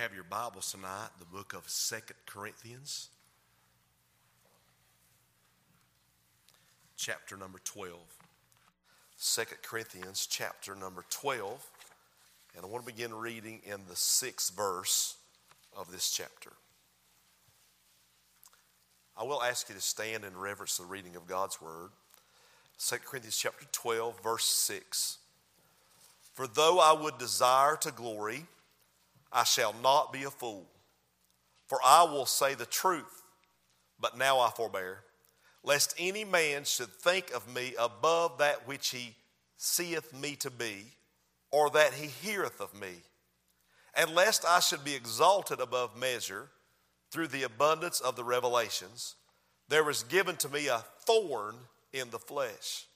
have your Bibles tonight, the book of Second Corinthians, chapter number 12. 2 Corinthians, chapter number 12. And I want to begin reading in the sixth verse of this chapter. I will ask you to stand in reverence to the reading of God's word. 2 Corinthians chapter 12, verse 6. For though I would desire to glory, I shall not be a fool. For I will say the truth, but now I forbear, lest any man should think of me above that which he seeth me to be, or that he heareth of me. And lest I should be exalted above measure through the abundance of the revelations, there was given to me a thorn in the flesh,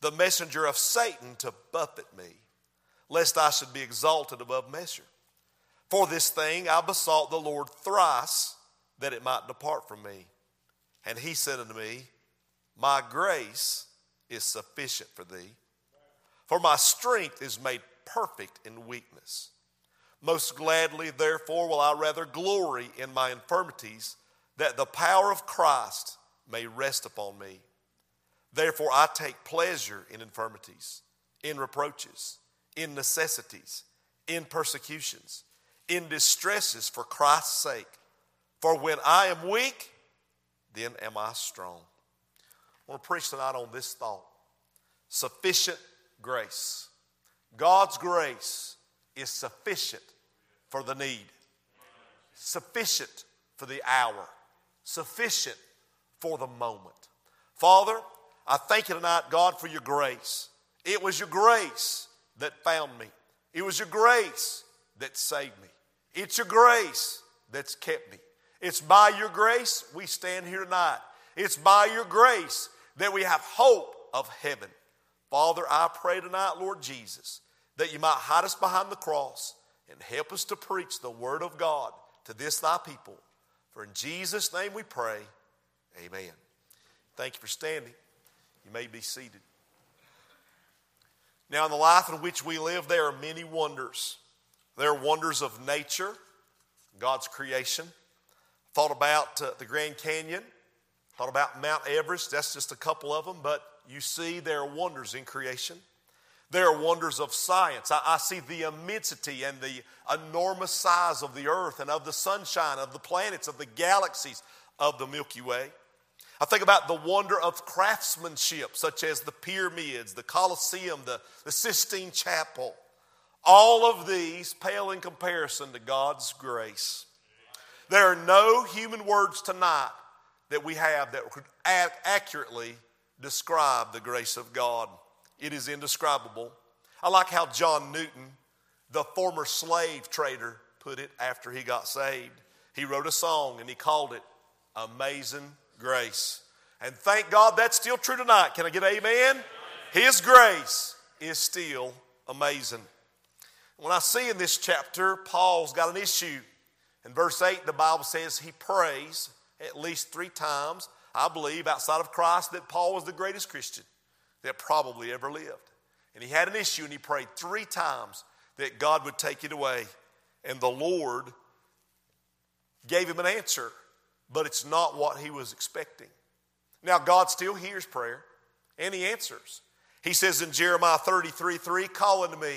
the messenger of Satan to buffet me, lest I should be exalted above measure. For this thing I besought the Lord thrice that it might depart from me. And he said unto me, My grace is sufficient for thee, for my strength is made perfect in weakness. Most gladly, therefore, will I rather glory in my infirmities, that the power of Christ may rest upon me. Therefore, I take pleasure in infirmities, in reproaches, in necessities, in persecutions in distresses for Christ's sake. For when I am weak, then am I strong. I want to preach tonight on this thought sufficient grace. God's grace is sufficient for the need, sufficient for the hour, sufficient for the moment. Father, I thank you tonight, God, for your grace. It was your grace that found me, it was your grace that saved me. It's your grace that's kept me. It's by your grace we stand here tonight. It's by your grace that we have hope of heaven. Father, I pray tonight, Lord Jesus, that you might hide us behind the cross and help us to preach the word of God to this thy people. For in Jesus' name we pray, amen. Thank you for standing. You may be seated. Now, in the life in which we live, there are many wonders. There are wonders of nature, God's creation. Thought about uh, the Grand Canyon, thought about Mount Everest. That's just a couple of them, but you see there are wonders in creation. There are wonders of science. I, I, see the immensity and the enormous size of the earth and of the sunshine, of the planets, of the galaxies of the Milky Way. I think about the wonder of craftsmanship, such as the pyramids, the Colosseum, the, the Sistine Chapel. All of these pale in comparison to God's grace. There are no human words tonight that we have that could accurately describe the grace of God. It is indescribable. I like how John Newton, the former slave trader, put it after he got saved. He wrote a song and he called it Amazing Grace. And thank God that's still true tonight. Can I get amen? His grace is still amazing. When I see in this chapter, Paul's got an issue. In verse 8, the Bible says he prays at least three times. I believe outside of Christ that Paul was the greatest Christian that probably ever lived. And he had an issue and he prayed three times that God would take it away. And the Lord gave him an answer, but it's not what he was expecting. Now, God still hears prayer and he answers. He says in Jeremiah 33 3, Call unto me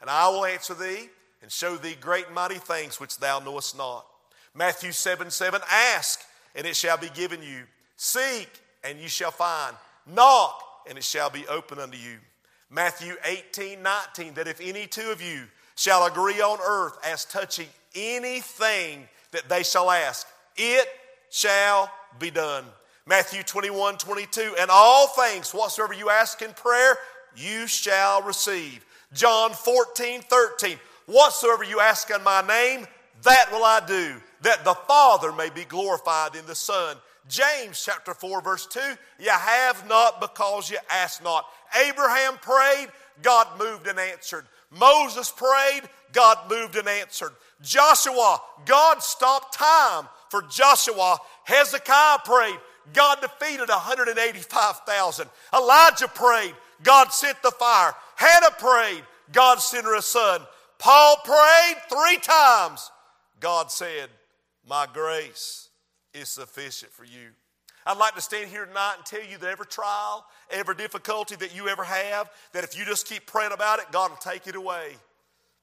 and I will answer thee and show thee great and mighty things which thou knowest not. Matthew 7 7, ask and it shall be given you. Seek and you shall find. Knock and it shall be open unto you. Matthew 18 19, that if any two of you shall agree on earth as touching anything that they shall ask, it shall be done. Matthew 21 22, and all things whatsoever you ask in prayer, you shall receive. John 14, 13. Whatsoever you ask in my name, that will I do, that the Father may be glorified in the Son. James chapter 4, verse 2 You have not because you ask not. Abraham prayed, God moved and answered. Moses prayed, God moved and answered. Joshua, God stopped time for Joshua. Hezekiah prayed, God defeated 185,000. Elijah prayed, God sent the fire. Hannah prayed, God sent her a son. Paul prayed three times, God said, My grace is sufficient for you. I'd like to stand here tonight and tell you that every trial, every difficulty that you ever have, that if you just keep praying about it, God will take it away.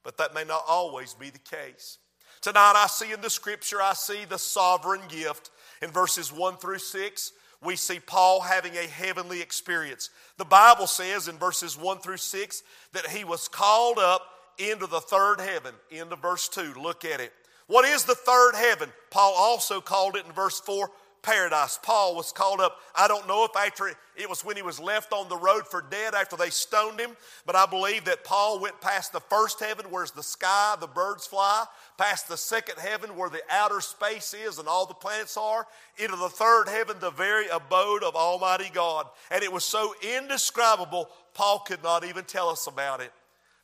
But that may not always be the case. Tonight, I see in the scripture, I see the sovereign gift. In verses 1 through 6, we see Paul having a heavenly experience. The Bible says in verses 1 through 6 that he was called up into the third heaven. Into verse 2, look at it. What is the third heaven? Paul also called it in verse 4 paradise. Paul was called up. I don't know if after it was when he was left on the road for dead after they stoned him, but I believe that Paul went past the first heaven, where's the sky, the birds fly, past the second heaven, where the outer space is and all the planets are, into the third heaven, the very abode of Almighty God. And it was so indescribable, Paul could not even tell us about it.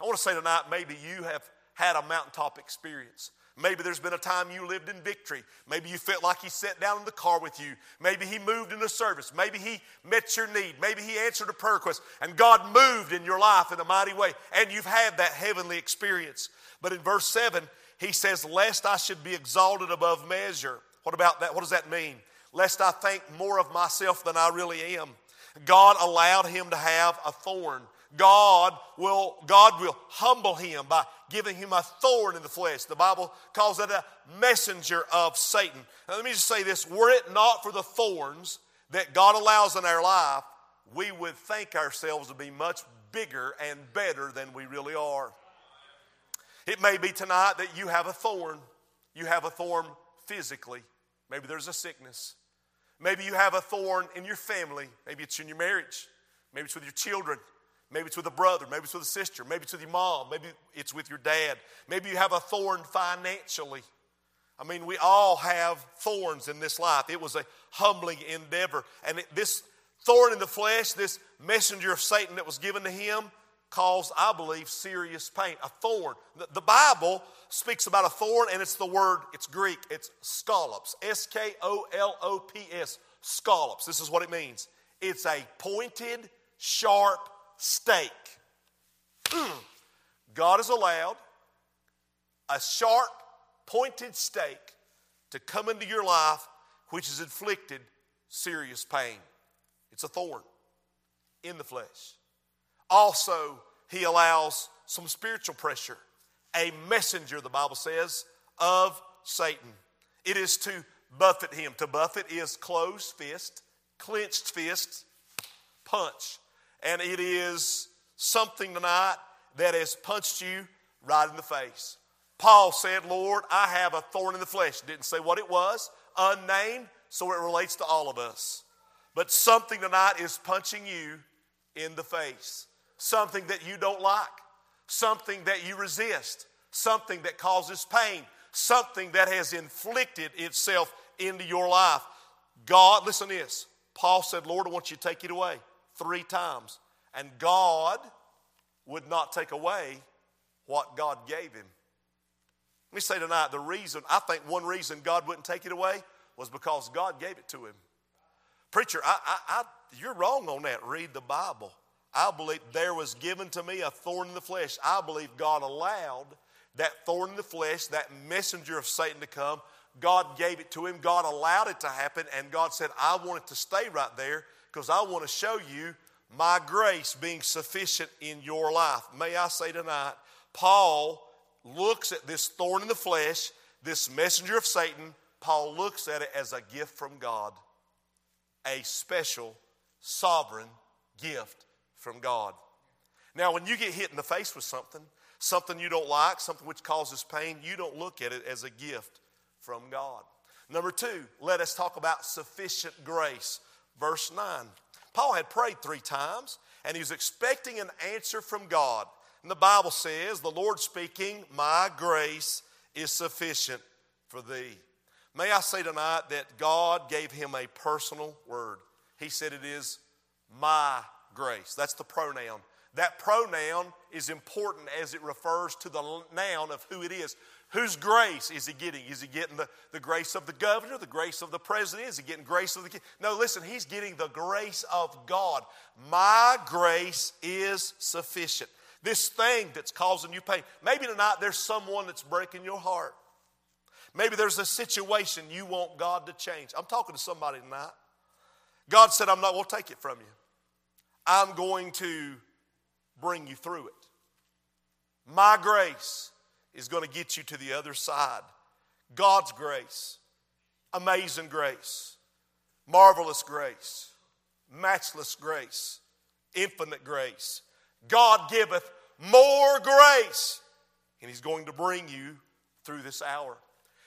I want to say tonight, maybe you have had a mountaintop experience. Maybe there's been a time you lived in victory. Maybe you felt like He sat down in the car with you. Maybe He moved in the service. Maybe He met your need. Maybe He answered a prayer request. And God moved in your life in a mighty way. And you've had that heavenly experience. But in verse 7, He says, Lest I should be exalted above measure. What about that? What does that mean? Lest I think more of myself than I really am. God allowed him to have a thorn. God will, God will humble him by giving him a thorn in the flesh. The Bible calls that a messenger of Satan. Now, let me just say this were it not for the thorns that God allows in our life, we would think ourselves to be much bigger and better than we really are. It may be tonight that you have a thorn. You have a thorn physically. Maybe there's a sickness. Maybe you have a thorn in your family. Maybe it's in your marriage. Maybe it's with your children. Maybe it's with a brother. Maybe it's with a sister. Maybe it's with your mom. Maybe it's with your dad. Maybe you have a thorn financially. I mean, we all have thorns in this life. It was a humbling endeavor. And it, this thorn in the flesh, this messenger of Satan that was given to him, caused, I believe, serious pain. A thorn. The, the Bible speaks about a thorn, and it's the word, it's Greek, it's skolops. S K O L O P S. Skolops. This is what it means it's a pointed, sharp stake. Hmm. God has allowed a sharp, pointed stake to come into your life which has inflicted serious pain. It's a thorn in the flesh. Also, he allows some spiritual pressure. A messenger, the Bible says, of Satan. It is to buffet him. To buffet is closed fist, clenched fist, punch and it is something tonight that has punched you right in the face. Paul said, Lord, I have a thorn in the flesh. Didn't say what it was, unnamed, so it relates to all of us. But something tonight is punching you in the face. Something that you don't like, something that you resist, something that causes pain, something that has inflicted itself into your life. God, listen to this. Paul said, Lord, I want you to take it away three times. And God would not take away what God gave him. Let me say tonight the reason, I think one reason God wouldn't take it away was because God gave it to him. Preacher, I, I, I, you're wrong on that. Read the Bible. I believe there was given to me a thorn in the flesh. I believe God allowed that thorn in the flesh, that messenger of Satan to come. God gave it to him. God allowed it to happen. And God said, I want it to stay right there because I want to show you my grace being sufficient in your life. May I say tonight, Paul looks at this thorn in the flesh, this messenger of Satan, Paul looks at it as a gift from God, a special, sovereign gift from God. Now, when you get hit in the face with something, something you don't like, something which causes pain, you don't look at it as a gift from God. Number two, let us talk about sufficient grace. Verse 9. Paul had prayed three times and he was expecting an answer from God. And the Bible says, the Lord speaking, My grace is sufficient for thee. May I say tonight that God gave him a personal word. He said, It is my grace. That's the pronoun. That pronoun is important as it refers to the noun of who it is. Whose grace is he getting? Is he getting the, the grace of the governor, the grace of the president? Is he getting grace of the king? No, listen, he's getting the grace of God. My grace is sufficient. This thing that's causing you pain. Maybe tonight there's someone that's breaking your heart. Maybe there's a situation you want God to change. I'm talking to somebody tonight. God said, I'm not going to take it from you. I'm going to bring you through it. My grace is going to get you to the other side. God's grace, amazing grace, marvelous grace, matchless grace, infinite grace. God giveth more grace, and He's going to bring you through this hour.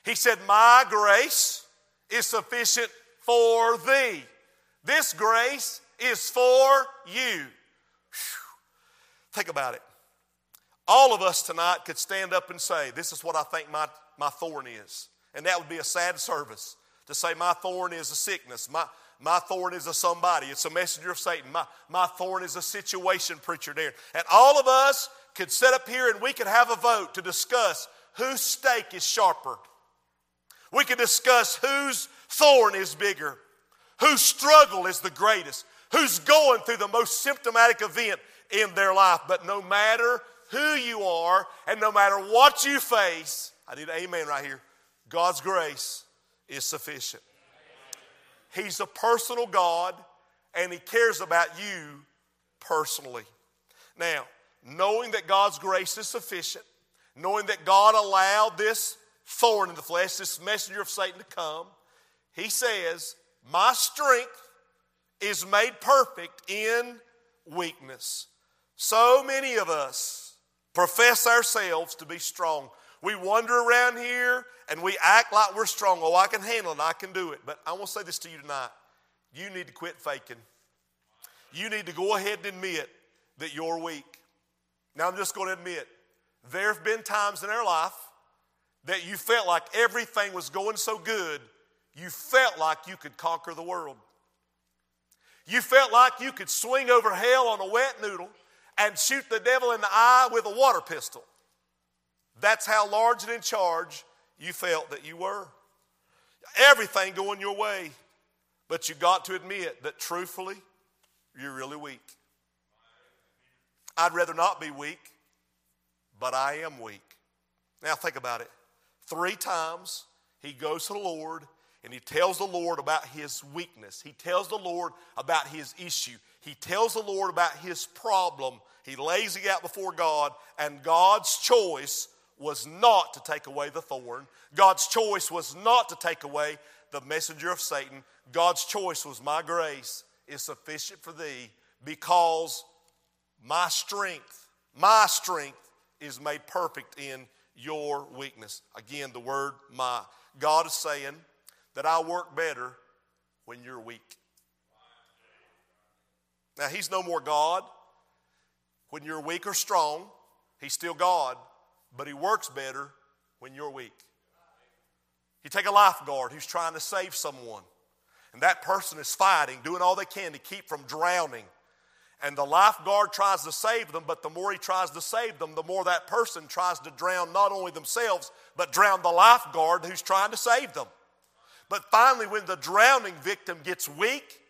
He said, My grace is sufficient for thee. This grace is for you. Whew. Think about it. All of us tonight could stand up and say, This is what I think my, my thorn is. And that would be a sad service to say, My thorn is a sickness. My, my thorn is a somebody. It's a messenger of Satan. My, my thorn is a situation, preacher there. And all of us could sit up here and we could have a vote to discuss whose stake is sharper. We could discuss whose thorn is bigger, whose struggle is the greatest, who's going through the most symptomatic event in their life. But no matter who you are and no matter what you face, I need an amen right here. God's grace is sufficient. He's a personal God and He cares about you personally. Now, knowing that God's grace is sufficient, knowing that God allowed this thorn in the flesh, this messenger of Satan to come, He says, My strength is made perfect in weakness. So many of us profess ourselves to be strong. We wander around here and we act like we're strong. Oh, I can handle it, I can do it. But I want to say this to you tonight. You need to quit faking. You need to go ahead and admit that you're weak. Now, I'm just going to admit, there have been times in our life that you felt like everything was going so good, you felt like you could conquer the world. You felt like you could swing over hell on a wet noodle and shoot the devil in the eye with a water pistol. That's how large and in charge you felt that you were. Everything going your way. But you got to admit that truthfully, you're really weak. I'd rather not be weak, but I am weak. Now think about it. Three times he goes to the Lord and he tells the Lord about his weakness. He tells the Lord about his issue. He tells the Lord about his problem. He lays it out before God, and God's choice was not to take away the thorn. God's choice was not to take away the messenger of Satan. God's choice was my grace is sufficient for thee because my strength, my strength is made perfect in your weakness. Again, the word my. God is saying, that I work better when you're weak. Now, He's no more God when you're weak or strong. He's still God, but He works better when you're weak. You take a lifeguard who's trying to save someone, and that person is fighting, doing all they can to keep from drowning. And the lifeguard tries to save them, but the more he tries to save them, the more that person tries to drown not only themselves, but drown the lifeguard who's trying to save them. But finally, when the drowning victim gets weak,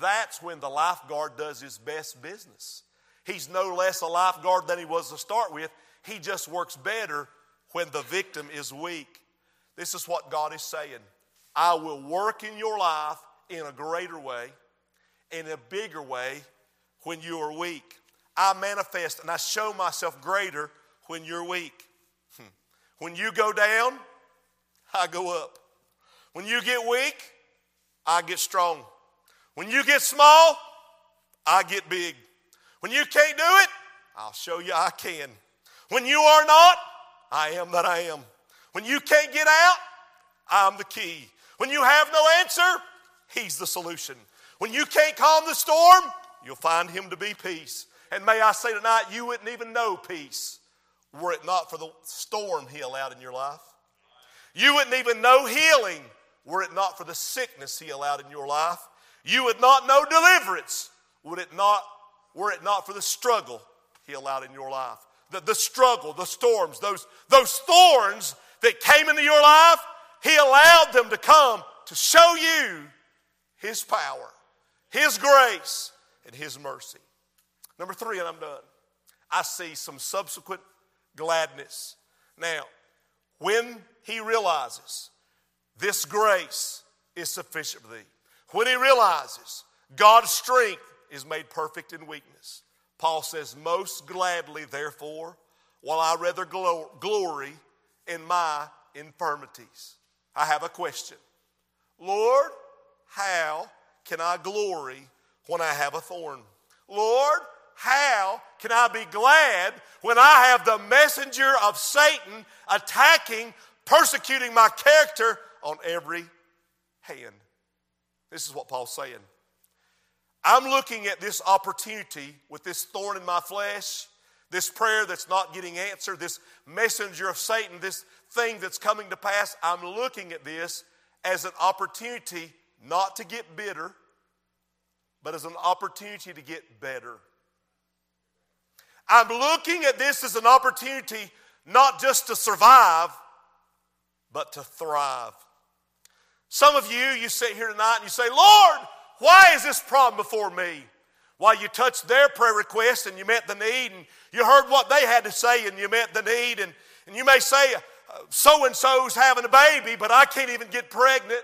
that's when the lifeguard does his best business. He's no less a lifeguard than he was to start with. He just works better when the victim is weak. This is what God is saying I will work in your life in a greater way, in a bigger way when you are weak. I manifest and I show myself greater when you're weak. Hmm. When you go down, I go up. When you get weak, I get strong. When you get small, I get big. When you can't do it, I'll show you I can. When you are not, I am that I am. When you can't get out, I'm the key. When you have no answer, He's the solution. When you can't calm the storm, you'll find Him to be peace. And may I say tonight, you wouldn't even know peace were it not for the storm He allowed in your life. You wouldn't even know healing were it not for the sickness he allowed in your life. You would not know deliverance would it not, were it not for the struggle he allowed in your life. The, the struggle, the storms, those, those thorns that came into your life, he allowed them to come to show you his power, his grace, and his mercy. Number three, and I'm done. I see some subsequent gladness. Now, when he realizes this grace is sufficient for thee, when he realizes God's strength is made perfect in weakness, Paul says, Most gladly, therefore, while I rather glory in my infirmities. I have a question. Lord, how can I glory when I have a thorn? Lord, how can I be glad when I have the messenger of Satan attacking, persecuting my character on every hand? This is what Paul's saying. I'm looking at this opportunity with this thorn in my flesh, this prayer that's not getting answered, this messenger of Satan, this thing that's coming to pass. I'm looking at this as an opportunity not to get bitter, but as an opportunity to get better. I'm looking at this as an opportunity not just to survive, but to thrive. Some of you, you sit here tonight and you say, Lord, why is this problem before me? While you touched their prayer request and you met the need, and you heard what they had to say and you met the need, and, and you may say, uh, so and so's having a baby, but I can't even get pregnant.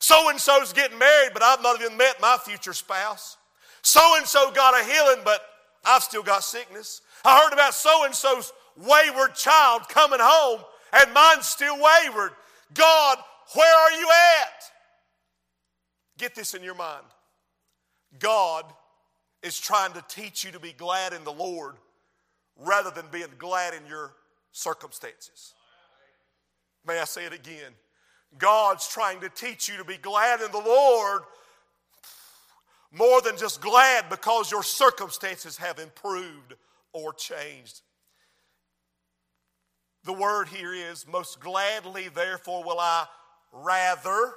So and so's getting married, but I've not even met my future spouse. So and so got a healing, but I've still got sickness. I heard about so and so's wayward child coming home, and mine's still wayward. God, where are you at? Get this in your mind. God is trying to teach you to be glad in the Lord rather than being glad in your circumstances. May I say it again? God's trying to teach you to be glad in the Lord more than just glad because your circumstances have improved or changed. The word here is most gladly, therefore, will I rather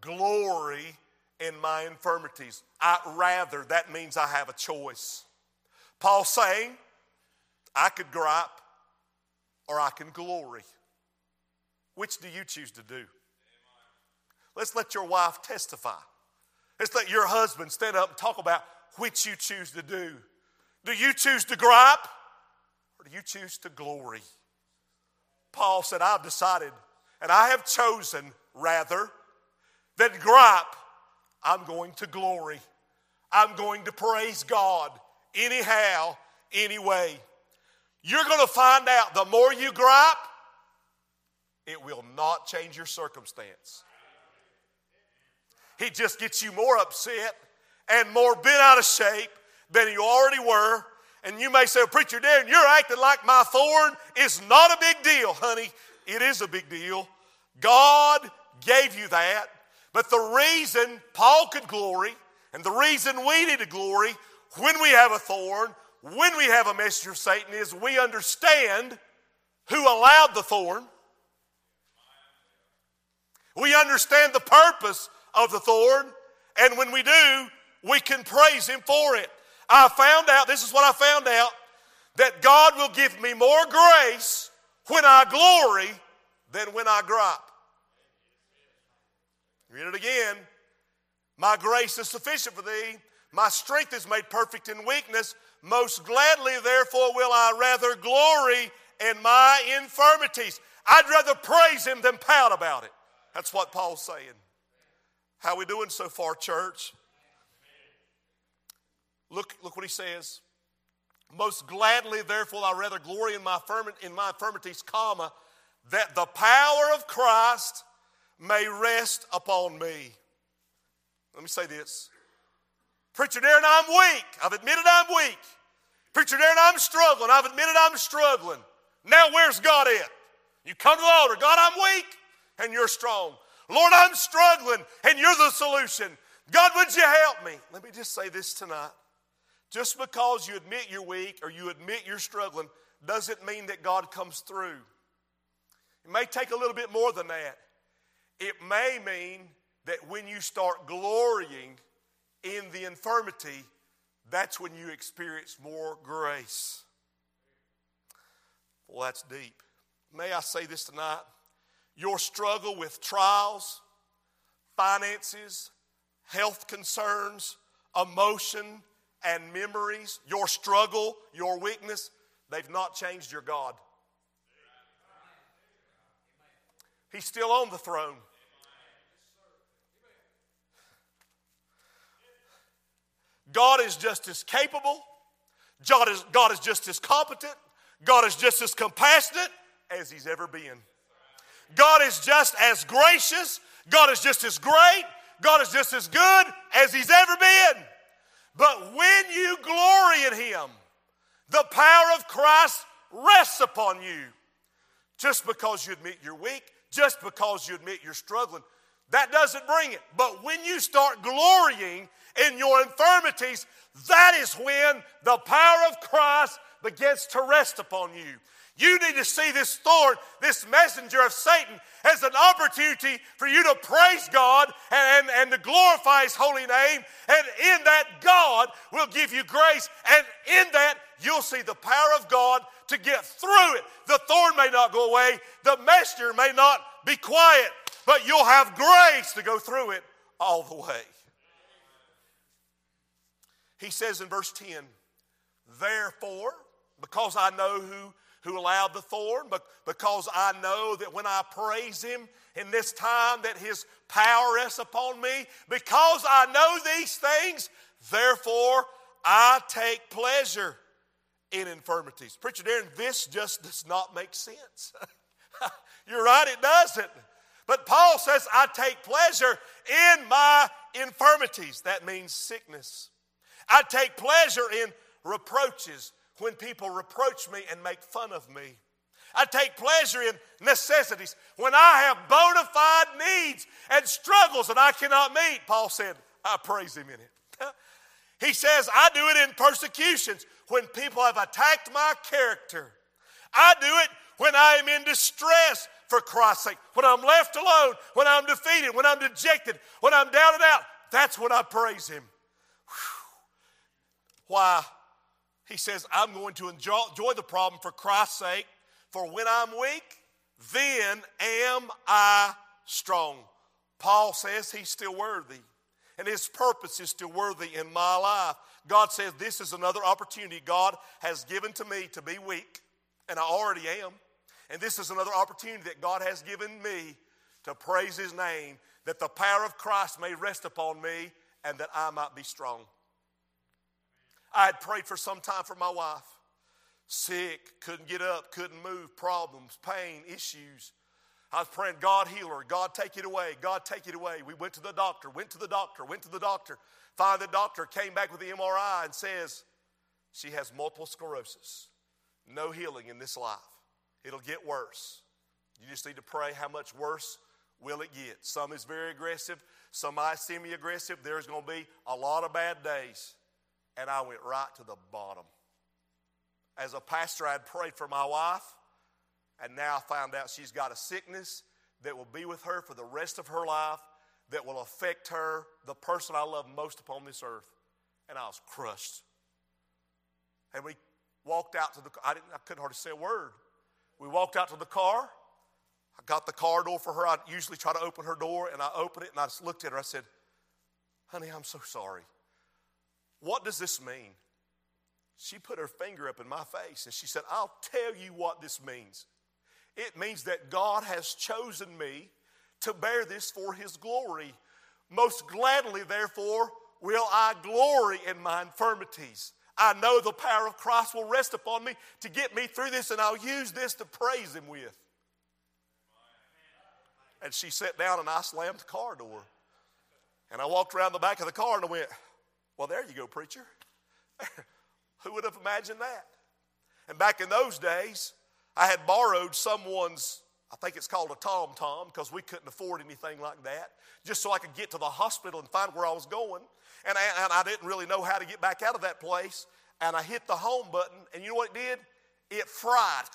glory in my infirmities. I rather, that means I have a choice. Paul saying, I could gripe or I can glory. Which do you choose to do? Let's let your wife testify. Let's let your husband stand up and talk about which you choose to do. Do you choose to gripe or do you choose to glory? Paul said, I've decided and I have chosen rather than gripe I'm going to glory. I'm going to praise God anyhow, anyway. You're going to find out the more you gripe, it will not change your circumstance. He just gets you more upset and more bent out of shape than you already were. And you may say, Preacher Darren, you're acting like my thorn is not a big deal, honey. It is a big deal. God gave you that but the reason Paul could glory and the reason we need to glory when we have a thorn, when we have a messenger of Satan, is we understand who allowed the thorn. We understand the purpose of the thorn, and when we do, we can praise Him for it. I found out, this is what I found out, that God will give me more grace when I glory than when I gripe. Read it again. My grace is sufficient for thee. My strength is made perfect in weakness. Most gladly, therefore, will I rather glory in my infirmities. I'd rather praise him than pout about it. That's what Paul's saying. How we doing so far, church? Look, look what he says. Most gladly, therefore, I rather glory in my, in my infirmities, comma, that the power of Christ may rest upon me. Let me say this. Preacher Darren, I'm weak. I've admitted I'm weak. Preacher Darren, I'm struggling. I've admitted I'm struggling. Now where's God at? You come to the altar. God, I'm weak and you're strong. Lord, I'm struggling and you're the solution. God, would you help me? Let me just say this tonight. Just because you admit you're weak or you admit you're struggling doesn't mean that God comes through. It may take a little bit more than that. It may mean that when you start glorying in the infirmity, that's when you experience more grace. Well, that's deep. May I say this tonight? Your struggle with trials, finances, health concerns, emotion, and memories, your struggle, your weakness, they've not changed your God. He's still on the throne. God is just as capable, God is, God is just as competent, God is just as compassionate as He's ever been. God is just as gracious, God is just as great, God is just as good as He's ever been. But when you glory in Him, the power of Christ rests upon you. Just because you admit you're weak, just because you admit you're struggling, that doesn't bring it. But when you start glorying in your infirmities, that is when the power of Christ begins to rest upon you. You need to see this thorn, this messenger of Satan, as an opportunity for you to praise God and, and, and, to glorify His holy name. And in that, God will give you grace. And in that, you'll see the power of God to get through it. The thorn may not go away, the messenger may not be quiet, but you'll have grace to go through it all the way. He says in verse 10, Therefore, because I know who, who allowed the thorn, but because I know that when I praise him in this time that his power rests upon me, because I know these things, therefore I take pleasure in infirmities. Preacher Darren, this just does not make sense. You're right, it doesn't. But Paul says, I take pleasure in my infirmities. That means sickness. I take pleasure in reproaches when people reproach me and make fun of me. I take pleasure in necessities when I have bona fide needs and struggles that I cannot meet. Paul said, I praise him in it. he says, I do it in persecutions when people have attacked my character. I do it when I am in distress for Christ's sake, when I'm left alone, when I'm defeated, when I'm dejected, when I'm down and out. That's when I praise Him. Why? He says, I'm going to enjoy, the problem for Christ's sake, for when I'm weak, then am I strong. Paul says he's still worthy, and his purpose is still worthy in my life. God says, This is another opportunity God has given to me to be weak, and I already am. And this is another opportunity that God has given me to praise His name, that the power of Christ may rest upon me and that I might be strong. I had prayed for some time for my wife. Sick, couldn't get up, couldn't move, problems, pain, issues. I was praying, God heal her, God take it away, God take it away. We went to the doctor, went to the doctor, went to the doctor. Finally, the doctor came back with the MRI and says, She has multiple sclerosis. No healing in this life. It'll get worse. You just need to pray how much worse will it get. Some is very aggressive, some might semi aggressive. There's going to be a lot of bad days. And I went right to the bottom. As a pastor, I'd prayed for my wife, and now I found out she's got a sickness that will be with her for the rest of her life, that will affect her, the person I love most upon this earth. And I was crushed. And we walked out to the I didn't I couldn't hardly say a word. We walked out to the car. I got the car door for her. I usually try to open her door, and I opened it and I just looked at her. I said, Honey, I'm so sorry. What does this mean? She put her finger up in my face and she said, I'll tell you what this means. It means that God has chosen me to bear this for His glory. Most gladly, therefore, will I glory in my infirmities I know the power of Christ will rest upon me to get me through this, and I'll use this to praise Him with. And she sat down, and I slammed the car door. And I walked around the back of the car and I went, Well, there you go, preacher. Who would have imagined that? And back in those days, I had borrowed someone's, I think it's called a Tom Tom, because we couldn't afford anything like that, just so I could get to the hospital and find where I was going and I, and I didn't really know how to get back out of that place. And I hit the home button, and you know what it did? It fried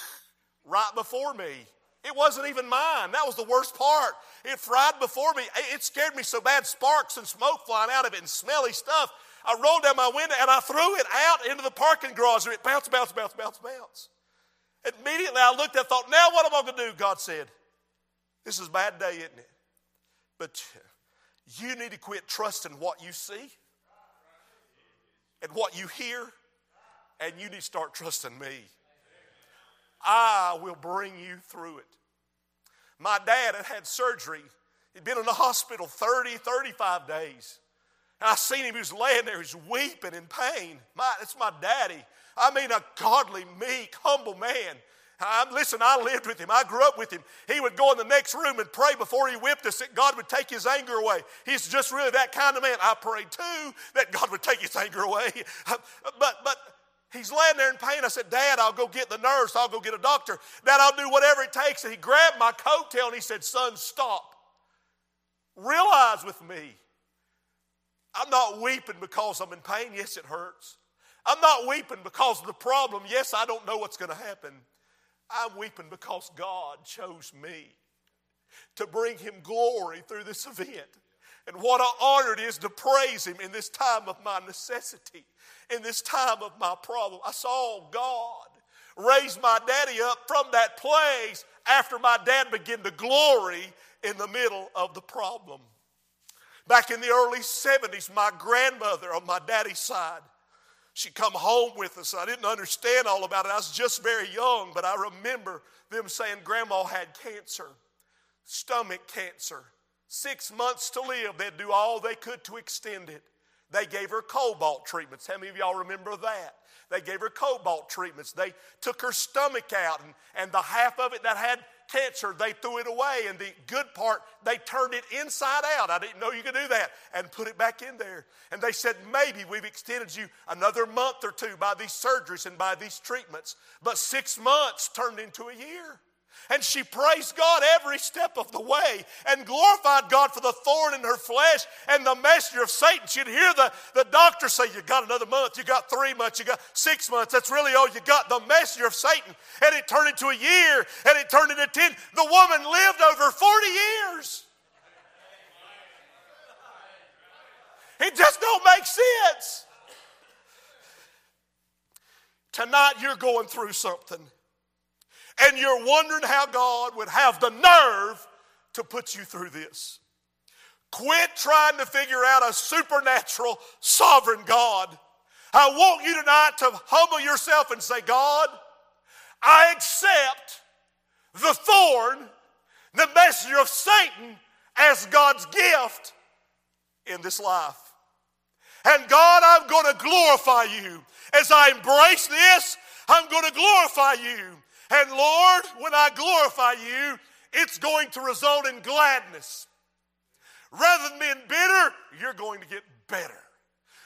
right before me. It wasn't even mine. That was the worst part. It fried before me. It scared me so bad, sparks and smoke flying out of it and smelly stuff. I rolled down my window and I threw it out into the parking garage and it bounced, bounced, bounced, bounced, bounced. Immediately I looked and thought, now what am I going to do? God said, this is a bad day, isn't it? But you need to quit trusting what you see and what you hear, and you need to start trusting me. I will bring you through it. My dad had had surgery. He'd been in the hospital 30, 35 days. And I seen him, he was laying there, he's weeping in pain. My, it's my daddy. I mean, a godly, meek, humble man. I, listen, I lived with him. I grew up with him. He would go in the next room and pray before he whipped us that God would take his anger away. He's just really that kind of man. I prayed too that God would take his anger away. But, but he's laying there in pain. I said, Dad, I'll go get the nurse. I'll go get a doctor. Dad, I'll do whatever it takes. And he grabbed my coattail and he said, Son, stop. Realize with me, I'm not weeping because I'm in pain. Yes, it hurts. I'm not weeping because of the problem. Yes, I don't know what's going to happen. I'm weeping because God chose me to bring him glory through this event. And what an honor it is to praise him in this time of my necessity, in this time of my problem. I saw God raise my daddy up from that place after my dad began to glory in the middle of the problem. Back in the early 70s, my grandmother on my daddy's side she come home with us. I didn't understand all about it. I was just very young, but I remember them saying grandma had cancer, stomach cancer. Six months to live. They'd do all they could to extend it. They gave her cobalt treatments. How many of y'all remember that? They gave her cobalt treatments. They took her stomach out, and, and the half of it that had cancer, they threw it away. And the good part, they turned it inside out. I didn't know you could do that and put it back in there. And they said, maybe we've extended you another month or two by these surgeries and by these treatments. But six months turned into a year. And she praised God every step of the way and glorified God for the thorn in her flesh and the messenger of Satan. She'd hear the, the doctor say, You got another month, you got three months, you got six months. That's really all you got. The messenger of Satan. And it turned into a year and it turned into 10. The woman lived over 40 years. It just don't make sense. Tonight you're going through something and you're wondering how God would have the nerve to put you through this. Quit trying to figure out a supernatural, sovereign God. I want you tonight to humble yourself and say, God, I accept the thorn, the messenger of Satan, as God's gift in this life. And God, I'm going to glorify you. As I embrace this, I'm going to glorify you. And Lord, when I glorify you, it's going to result in gladness. Rather than being bitter, you're going to get better.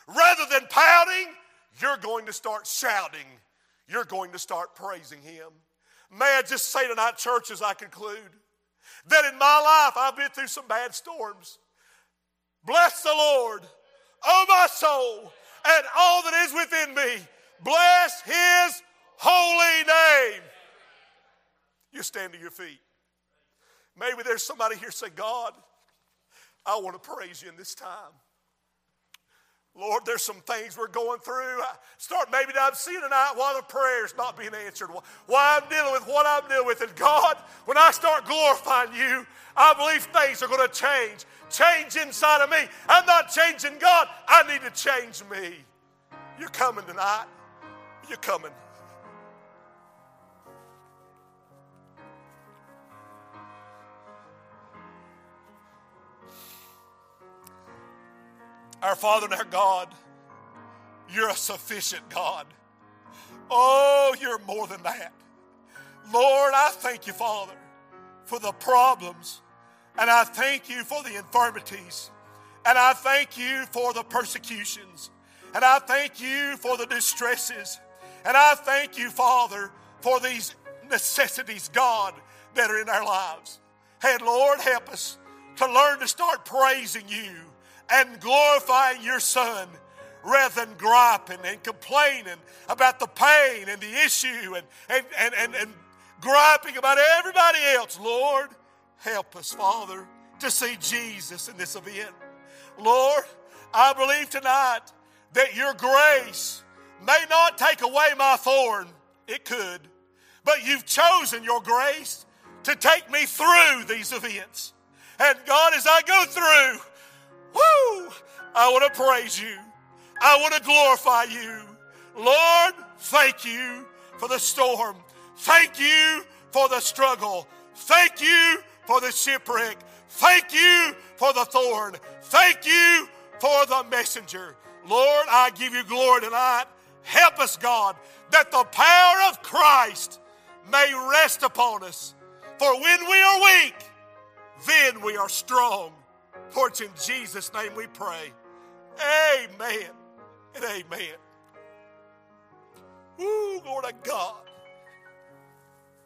Rather than pouting, you're going to start shouting. You're going to start praising Him. May I just say tonight, church, as I conclude, that in my life I've been through some bad storms. Bless the Lord, oh my soul, and all that is within me. Bless His holy name. You stand to your feet. Maybe there's somebody here say, God, I want to praise you in this time. Lord, there's some things we're going through. I start maybe I'm seeing tonight why the prayer's not being answered, why I'm dealing with what I'm dealing with. And God, when I start glorifying you, I believe things are going to change. Change inside of me. I'm not changing God. I need to change me. You're coming tonight. You're coming. Our Father and our God, you're a sufficient God. Oh, you're more than that. Lord, I thank you, Father, for the problems, and I thank you for the infirmities, and I thank you for the persecutions, and I thank you for the distresses, and I thank you, Father, for these necessities, God, that are in our lives. And Lord, help us to learn to start praising you and glorifying your Son rather than griping and complaining about the pain and the issue and, and, and, and, and griping about everybody else. Lord, help us, Father, to see Jesus in this event. Lord, I believe tonight that your grace may not take away my thorn. It could. But you've chosen your grace to take me through these events. And God, as I go through, Woo! I want to praise you. I want to glorify you. Lord, thank you for the storm. Thank you for the struggle. Thank you for the shipwreck. Thank you for the thorn. Thank you for the messenger. Lord, I give you glory tonight. Help us, God, that the power of Christ may rest upon us. For when we are weak, then we are strong. For it's in Jesus' name we pray. Amen and amen. Ooh, Lord of God.